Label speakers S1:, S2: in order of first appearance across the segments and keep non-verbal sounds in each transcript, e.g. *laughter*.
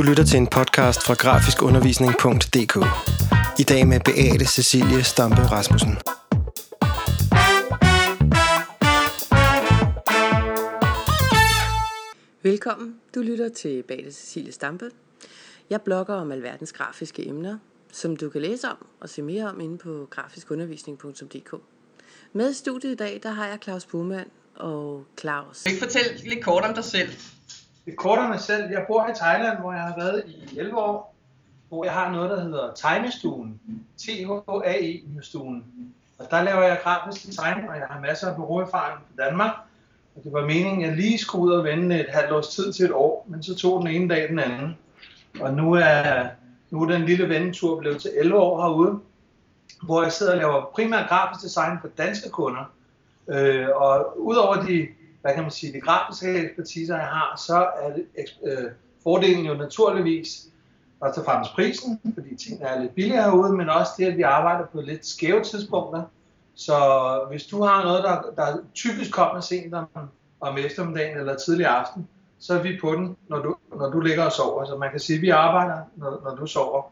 S1: Du lytter til en podcast fra grafiskundervisning.dk. I dag med Beate Cecilie Stampe Rasmussen.
S2: Velkommen. Du lytter til Beate Cecilie Stampe. Jeg blogger om alverdens grafiske emner, som du kan læse om og se mere om inde på grafiskundervisning.dk. Med i studiet i dag, der har jeg Claus Buhmann og Claus.
S3: Vil ikke fortælle lidt kort om dig selv?
S4: Det kort om mig selv. Jeg bor i Thailand, hvor jeg har været i 11 år, hvor jeg har noget, der hedder Tegnestuen. T-H-A-E-stuen. Og der laver jeg grafisk design, og jeg har masser af bureauerfaring fra Danmark. Og det var meningen, at jeg lige skulle ud og vende et halvt års tid til et år, men så tog den ene dag den anden. Og nu er, nu er den lille vendetur blevet til 11 år herude, hvor jeg sidder og laver primært grafisk design for danske kunder. Øh, og udover de, hvad kan man sige, de grafiske ekspertiser, jeg har, så er det, øh, fordelen jo naturligvis først og fremmest prisen, fordi tingene er lidt billigere herude, men også det, at vi arbejder på lidt skæve tidspunkter. Så hvis du har noget, der, der typisk kommer sent om, om eftermiddagen eller tidlig aften, så er vi på den, når du, når du ligger og sover. Så man kan sige, at vi arbejder, når, når du sover.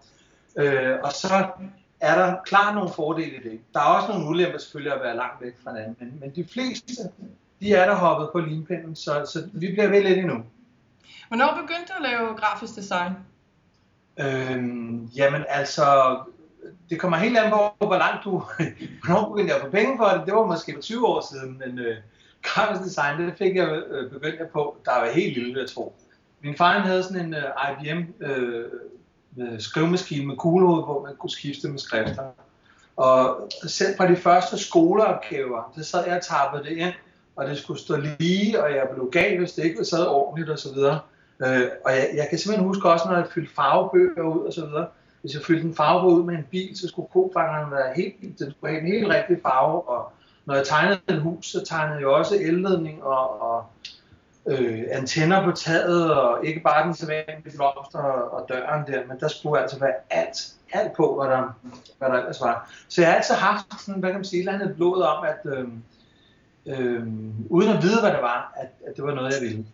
S4: Øh, og så er der klart nogle fordele i det. Der er også nogle ulemper selvfølgelig at være langt væk fra hinanden, men, men de fleste, de er der hoppet på limpinden, så, så vi bliver ved lidt endnu.
S3: Hvornår begyndte du at lave grafisk design?
S4: Øhm, jamen altså, det kommer helt an på, hvor langt du, *laughs* hvornår begyndte jeg at få penge for det. Det var måske for 20 år siden, men øh, grafisk design, det fik jeg øh, begyndt jeg på, der var helt lille, jeg tror. Min far havde sådan en øh, IBM øh, med skrivemaskine med kuglehoved, hvor man kunne skifte med skrifter. Og selv fra de første skoleopgaver, så sad jeg og tappede det ind, og det skulle stå lige, og jeg blev gal, hvis det ikke sad ordentligt osv. Øh, og jeg, jeg kan simpelthen huske også, når jeg fyldte farvebøger ud og så videre. Hvis jeg fyldte en farvebog ud med en bil, så skulle kofangeren være helt, den skulle have en helt rigtig farve. Og når jeg tegnede et hus, så tegnede jeg også elledning og, og øh, antenner på taget, og ikke bare den sædvanlige blomster og, og døren der, men der skulle altså være alt, alt på, hvad der, hvad der ellers var. Så jeg har altid haft sådan, hvad kan man sige, et eller andet blod om, at øh, øh, uden at vide, hvad det var, at, at det var noget, jeg ville.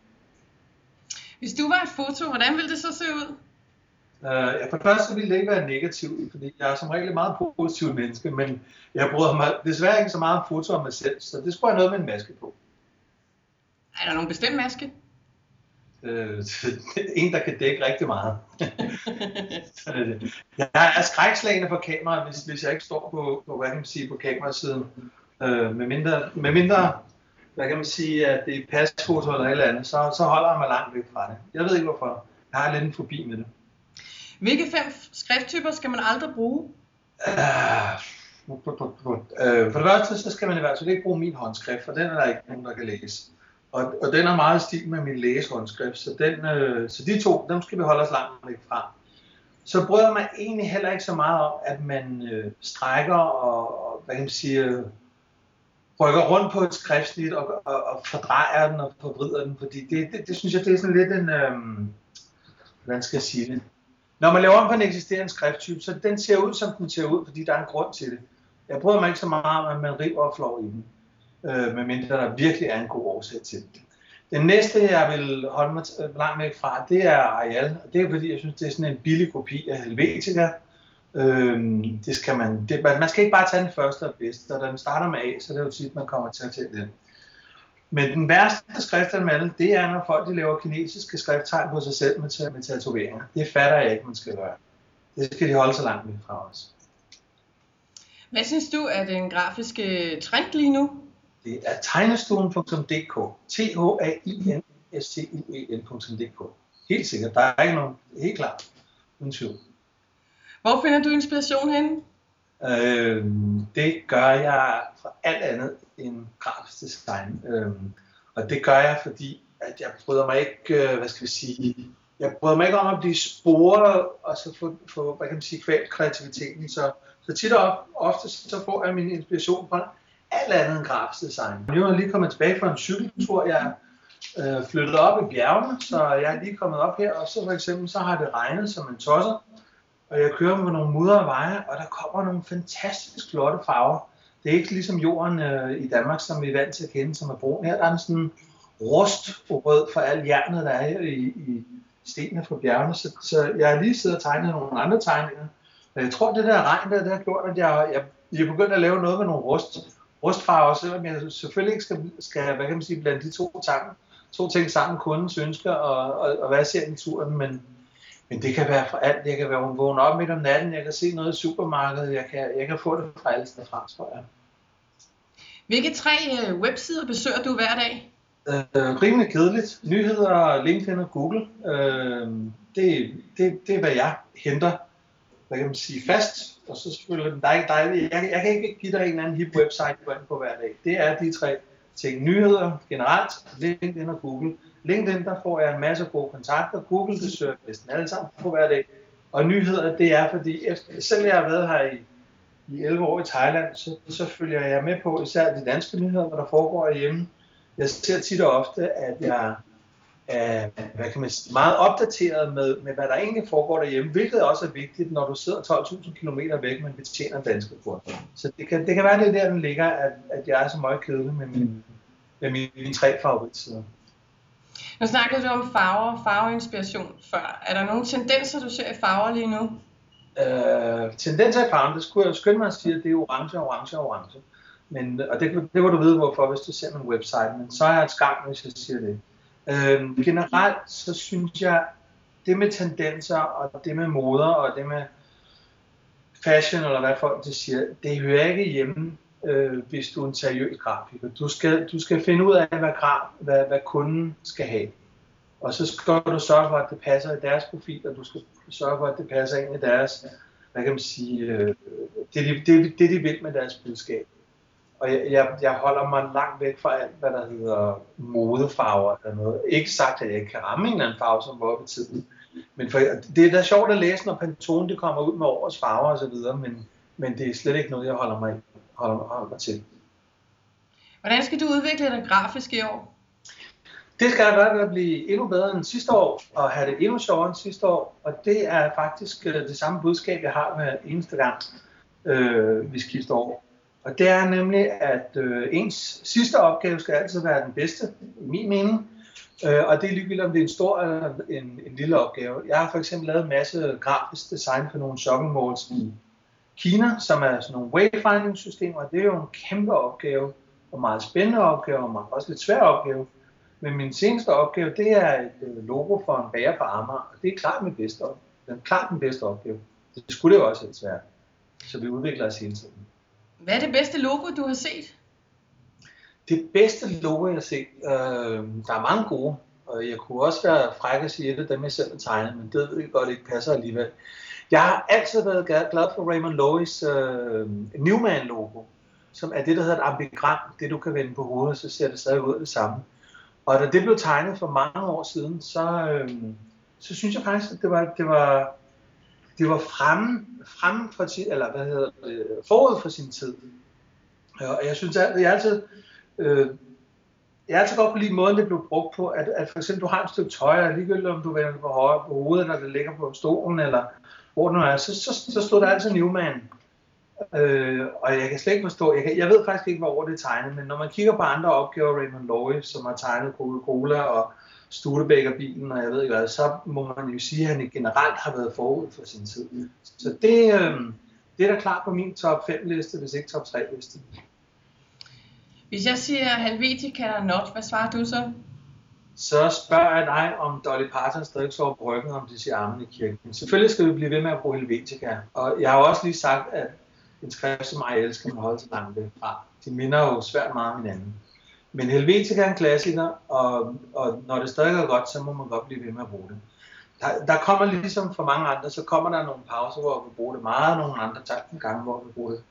S3: Hvis du var et foto, hvordan ville det så se ud?
S4: Uh, ja, for det første ville det ikke være negativt, fordi jeg er som regel et meget positivt menneske, men jeg bryder mig desværre ikke så meget om foto af mig selv, så det skulle jeg noget med en maske på.
S3: Er der nogen bestemt maske?
S4: Uh, *laughs* en, der kan dække rigtig meget. *laughs* jeg er skrækslagende for kamera, hvis, hvis jeg ikke står på, på, hvad kan man sige, på kamerasiden. Uh, med, mindre, med mindre hvad kan man sige, at det er pasfoto eller et eller andet, så, så holder jeg mig langt væk fra det. Jeg ved ikke hvorfor. Jeg har lidt en fobi med det.
S3: Hvilke fem skrifttyper skal man aldrig bruge?
S4: Uh, for det første, så skal man i hvert fald ikke bruge min håndskrift, for den er der ikke nogen, der kan læse. Og, og den er meget stil med min læsehåndskrift, så, den, øh, så de to, dem skal vi holde os langt væk fra. Så bryder man egentlig heller ikke så meget om, at man øh, strækker og, og, hvad kan man sige, rykker rundt på et skriftsnit og, og, og fordrejer den og forvrider den, fordi det, det, det synes jeg, det er sådan lidt en, øhm, hvordan skal jeg sige det? Når man laver om på en eksisterende skrifttype, så den ser ud, som den ser ud, fordi der er en grund til det. Jeg bryder mig ikke så meget om, at man river og flår i den, øh, medmindre der virkelig er en god årsag til det. Den næste, jeg vil holde mig langt væk fra, det er Arial, og det er fordi, jeg synes, det er sådan en billig kopi af Helvetica, Øhm, det skal man, det, man skal ikke bare tage den første og bedste, og da den starter med A, så det er jo tit, man kommer til at tage den. Men den værste skriftanmeldelse, det er, når folk de laver kinesiske skrifttegn på sig selv med, med tatoveringer. Det fatter jeg ikke, man skal gøre. Det skal de holde så langt væk fra os.
S3: Hvad synes du er den grafiske trend lige nu?
S4: Det er tegnestuen.dk. t h a i n s t u e n.dk. Helt sikkert. Der er ikke nogen, helt klart. Uden tvivl.
S3: Hvor finder du inspiration hen?
S4: Øh, det gør jeg fra alt andet end grafisk design. Øh, og det gør jeg, fordi at jeg bryder mig ikke, øh, hvad skal vi sige, jeg bryder mig ikke om at blive sporet og så få, få hvad kan man sige, kvalt kreativiteten. Så, så tit og ofte så får jeg min inspiration fra alt andet end grafisk design. Nu er jeg lige kommet tilbage fra en cykeltur. Jeg øh, flyttet op i bjergene, så jeg er lige kommet op her, og så for eksempel så har det regnet som en tosser og jeg kører på nogle mudrede veje, og der kommer nogle fantastisk flotte farver. Det er ikke ligesom jorden øh, i Danmark, som vi er vant til at kende, som er brun. Her der er en sådan rust rød for alt jernet, der er i, i, stenene fra bjergene, så, så jeg har lige siddet og tegnet nogle andre tegninger. Jeg tror, det der regn der, det har gjort, at jeg, jeg, jeg er begyndt at lave noget med nogle rust, rustfarver, selvom jeg selvfølgelig ikke skal, skal hvad kan man sige, blande de to, tanker, to ting sammen, kundens ønsker og, og, og hvad jeg ser i turen, men, men det kan være for alt. Jeg kan være vågne op midt om natten, jeg kan se noget i supermarkedet, jeg kan, jeg kan få det fra alle steder fra, tror jeg.
S3: Hvilke tre øh, websider besøger du hver dag?
S4: Øh, rimelig kedeligt. Nyheder, LinkedIn og Google. Øh, det, det, det er, hvad jeg henter, hvad kan man sige, fast. Og så selvfølgelig, er, der er, jeg, jeg kan ikke give dig en eller anden hip website, du går ind på hver dag. Det er de tre ting. Nyheder generelt, LinkedIn og Google. LinkedIn, der får jeg en masse gode kontakter. Google, det søger næsten alle sammen på hver dag. Og nyheder, det er fordi, efter, jeg har været her i, i 11 år i Thailand, så, så følger jeg med på især de danske nyheder, hvad der foregår hjemme. Jeg ser tit og ofte, at jeg er hvad kan man sige, meget opdateret med, med, hvad der egentlig foregår derhjemme, hvilket også er vigtigt, når du sidder 12.000 km væk, men betjener danske kunder. Så det kan, det kan være, det der, den ligger, at, at jeg er så meget kedelig med, min, med mine tre favoritsider.
S3: Nu snakkede du om farver og farveinspiration før. Er der nogle tendenser, du ser i farver lige nu?
S4: Øh, tendenser i farven, det skulle jeg skynde mig at sige, at det er orange, orange, orange. Men, og det, det må du vide hvorfor, hvis du ser min website, men så er jeg et skam, hvis jeg siger det. Øh, generelt så synes jeg, det med tendenser og det med moder og det med fashion, eller hvad folk det siger, det hører ikke hjemme, øh, hvis du er en seriøs grafiker. Du skal, du skal finde ud af, hvad, graf, hvad, hvad kunden skal have. Og så skal du sørge for, at det passer i deres profil, og du skal sørge for, at det passer ind i deres, hvad kan man sige, øh, det, det, det, det de vil med deres budskab. Og jeg, jeg, jeg holder mig langt væk fra alt, hvad der hedder modefarver eller noget. Ikke sagt, at jeg ikke kan ramme en eller anden farve, som var på tiden. Men for, det er da sjovt at læse, når Pantone det kommer ud med årets farver og så videre, men, men det er slet ikke noget, jeg holder mig, holder, holder mig til.
S3: Hvordan skal du udvikle dig grafisk i år?
S4: Det skal jeg gøre ved at blive endnu bedre end sidste år, og have det endnu sjovere end sidste år. Og det er faktisk øh, det samme budskab, jeg har hver eneste gang, øh, vi skifter år. Og det er nemlig, at øh, ens sidste opgave skal altid være den bedste, i min mening. Øh, og det er ligegyldigt, om det er en stor eller en, en lille opgave. Jeg har for eksempel lavet en masse grafisk design for nogle shopping malls i Kina, som er sådan nogle wayfinding-systemer. Det er jo en kæmpe opgave, og meget spændende opgave, og også lidt svær opgave. Men min seneste opgave, det er et øh, logo for en bager på Amager, og det er klart min bedste opgave. Det er klart den bedste opgave. Det skulle det jo også helt være. Så vi udvikler os hele tiden.
S3: Hvad er det bedste logo, du har set?
S4: Det bedste logo, jeg har set, øh, der er mange gode, og jeg kunne også være fræk at sige et af dem, jeg selv har tegnet, men det ved jeg godt ikke passer alligevel. Jeg har altid været glad for Raymond Lois øh, Newman-logo, som er det, der hedder et ambigram, det du kan vende på hovedet, så ser det stadig ud af det samme. Og da det blev tegnet for mange år siden, så, øh, så synes jeg faktisk, at det var, det var, det var fremme, fremme for sin, eller hvad hedder det, forud for sin tid. Og jeg synes, at jeg altid, øh, jeg altid godt kunne lide måden, det blev brugt på, at, at for eksempel du har et stykke tøj, og ligegyldigt om du vender det på højre på hovedet, eller det ligger på stolen, eller hvor det nu er, så, så, så stod der altid Newman. Øh, og jeg kan slet ikke forstå, jeg, kan, jeg ved faktisk ikke, hvor det er tegnet, men når man kigger på andre opgaver, Raymond Lowe, som har tegnet Coca-Cola og Studebækkerbilen, og jeg ved ikke hvad, så må man jo sige, at han generelt har været forud for sin tid. Så det, øh, det er da klart på min top 5 liste, hvis ikke top 3 liste.
S3: Hvis jeg siger Helvetica eller not, hvad svarer du så?
S4: Så spørger jeg dig, om Dolly Parton stadig sover på ryggen, om de siger armen i kirken. Selvfølgelig skal vi blive ved med at bruge Helvetica. Og jeg har også lige sagt, at en skrift som mig elsker man holde sig langt væk fra. De minder jo svært meget om hinanden. Men Helvetica er en klassiker, og, og når det stadig er godt, så må man godt blive ved med at bruge det. Der, der kommer ligesom for mange andre, så kommer der nogle pauser, hvor vi bruger det meget, og nogle andre gange, hvor vi bruger det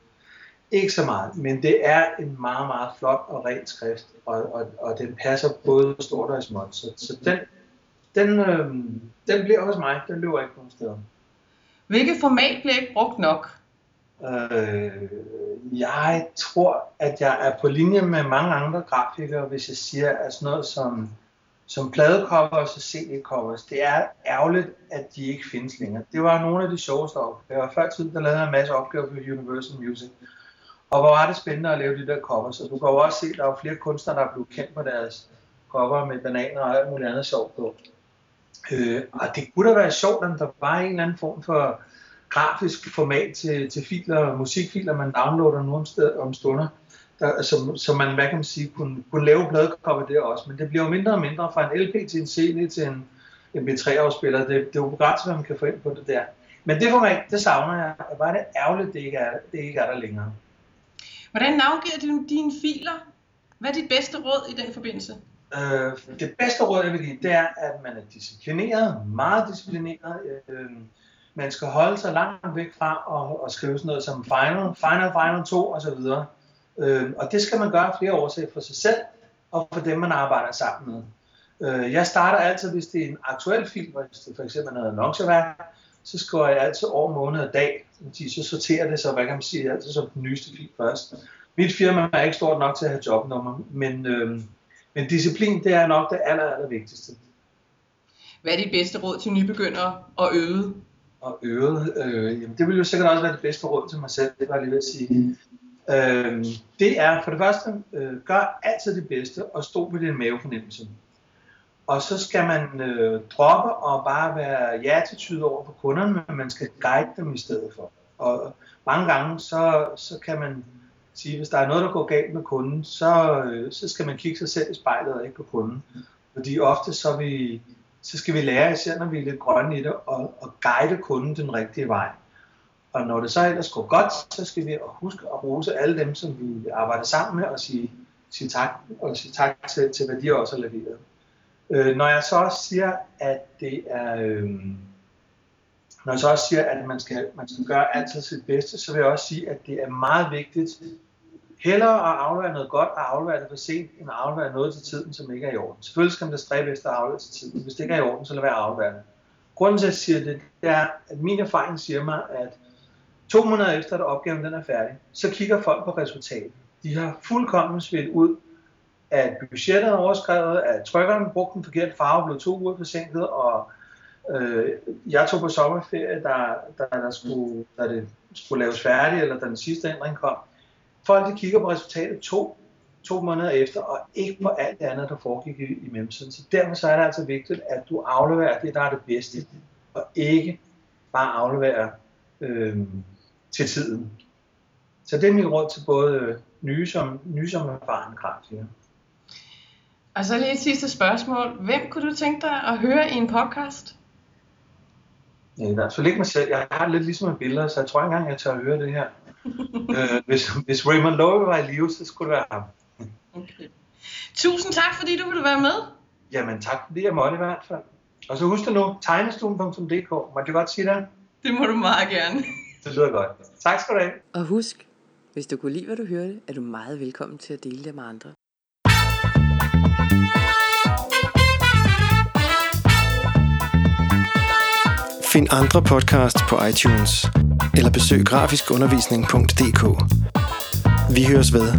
S4: ikke så meget. Men det er en meget, meget flot og ren skrift, og, og, og den passer både stort og småt. Så, så den, den, øh, den bliver også mig, den løber ikke nogen steder.
S3: Hvilket format bliver ikke brugt nok?
S4: Øh, jeg tror, at jeg er på linje med mange andre grafikere, hvis jeg siger, at sådan noget som, som pladecovers og CD-covers, det er ærgerligt, at de ikke findes længere. Det var nogle af de sjoveste opgaver. Før tiden, der lavede jeg en masse opgaver for Universal Music. Og hvor var det spændende at lave de der covers. Og du kan jo også se, at der er flere kunstnere, der er blevet kendt på deres cover med bananer og alt muligt andet sjovt på. Øh, og det kunne da være sjovt, om der var en eller anden form for grafisk format til, til filer, musikfiler, man downloader nu om, sted, om stunder, der, som, som man, hvad kan man sige, kunne, kunne lave pladekopper der også. Men det bliver jo mindre og mindre fra en LP til en CD til en MP3-afspiller. Det, det er jo begrænset, hvad man kan få ind på det der. Men det format, det savner jeg. Bare det ærgerligt, det ikke er, det ikke er der længere.
S3: Hvordan navngiver du dine filer? Hvad er dit bedste råd i den forbindelse?
S4: Øh, det bedste råd, jeg vil give, det er, at man er disciplineret, meget disciplineret. Øh, man skal holde sig langt væk fra at, at skrive sådan noget som final, final, final 2 osv. Øh, og det skal man gøre flere årsager for sig selv og for dem, man arbejder sammen med. Øh, jeg starter altid, hvis det er en aktuel film, hvis det for eksempel er noget annonceværk, så skriver jeg altid år, måned og dag. Så sorterer det så, hvad kan man sige, altid som den nyeste film først. Mit firma er ikke stort nok til at have jobnummer, men, øh, men disciplin, det er nok det aller, aller vigtigste.
S3: Hvad er dit bedste råd til nybegyndere og øde?
S4: Og øde, øh, jamen det vil jo sikkert også være det bedste råd til mig selv, det var lige ved at sige. Øh, det er for det første, øh, gør altid det bedste og stå ved din mavefornemmelse. Og så skal man øh, droppe og bare være ja-attitude over for kunderne, men man skal guide dem i stedet for. Og mange gange, så, så kan man sige, hvis der er noget, der går galt med kunden, så, øh, så skal man kigge sig selv i spejlet og ikke på kunden. Fordi ofte så, vi, så skal vi lære, især når vi er lidt grønne i det, at, at guide kunden den rigtige vej. Og når det så ellers går godt, så skal vi huske at rose alle dem, som vi arbejder sammen med, og sige, sige tak, og sige tak til, til hvad de også har leveret. Øh, når jeg så også siger, at det er... Øh, når jeg så også siger, at man skal, man skal gøre altid sit bedste, så vil jeg også sige, at det er meget vigtigt hellere at aflevere noget godt og aflevere det for sent, end at aflevere noget til tiden, som ikke er i orden. Selvfølgelig skal man da stræbe efter at aflevere til tiden. Hvis det ikke er i orden, så lad være at aflevere det. Grunden til, at jeg siger det, det er, at min erfaring siger mig, at to måneder efter, at opgaven den er færdig, så kigger folk på resultatet. De har fuldkommen svidt ud, at budgettet er overskrevet, at trykkeren brugte den forkerte farve, blev to uger forsinket, og øh, jeg tog på sommerferie, da, da, der, skulle, der det skulle laves færdigt, eller da den sidste ændring kom. Folk de kigger på resultatet to, to måneder efter, og ikke på alt det andet, der foregik i, i mellemtiden. Så derfor så er det altså vigtigt, at du afleverer det, der er det bedste, og ikke bare afleverer øh, til tiden. Så det er mit råd til både øh, nye som, nye som erfarne grafikere.
S3: Og så lige et sidste spørgsmål. Hvem kunne du tænke dig at høre i en podcast?
S4: Ja, i hvert fald ikke mig selv. Jeg har lidt ligesom en billede, så jeg tror ikke engang, jeg tør at høre det her. *laughs* øh, hvis, hvis Raymond Lowe var i live, så skulle det være ham.
S3: Okay. Tusind tak, fordi du ville være med.
S4: Jamen tak, fordi jeg måtte i hvert fald. Og så husk nu, tegnestuen.dk. Må du godt sige det?
S3: Det må du meget gerne.
S4: det lyder godt. Tak skal du have.
S2: Og husk, hvis du kunne lide, hvad du hørte, er du meget velkommen til at dele det med andre.
S1: Find andre podcasts på iTunes, eller besøg grafiskundervisning.dk. Vi høres ved.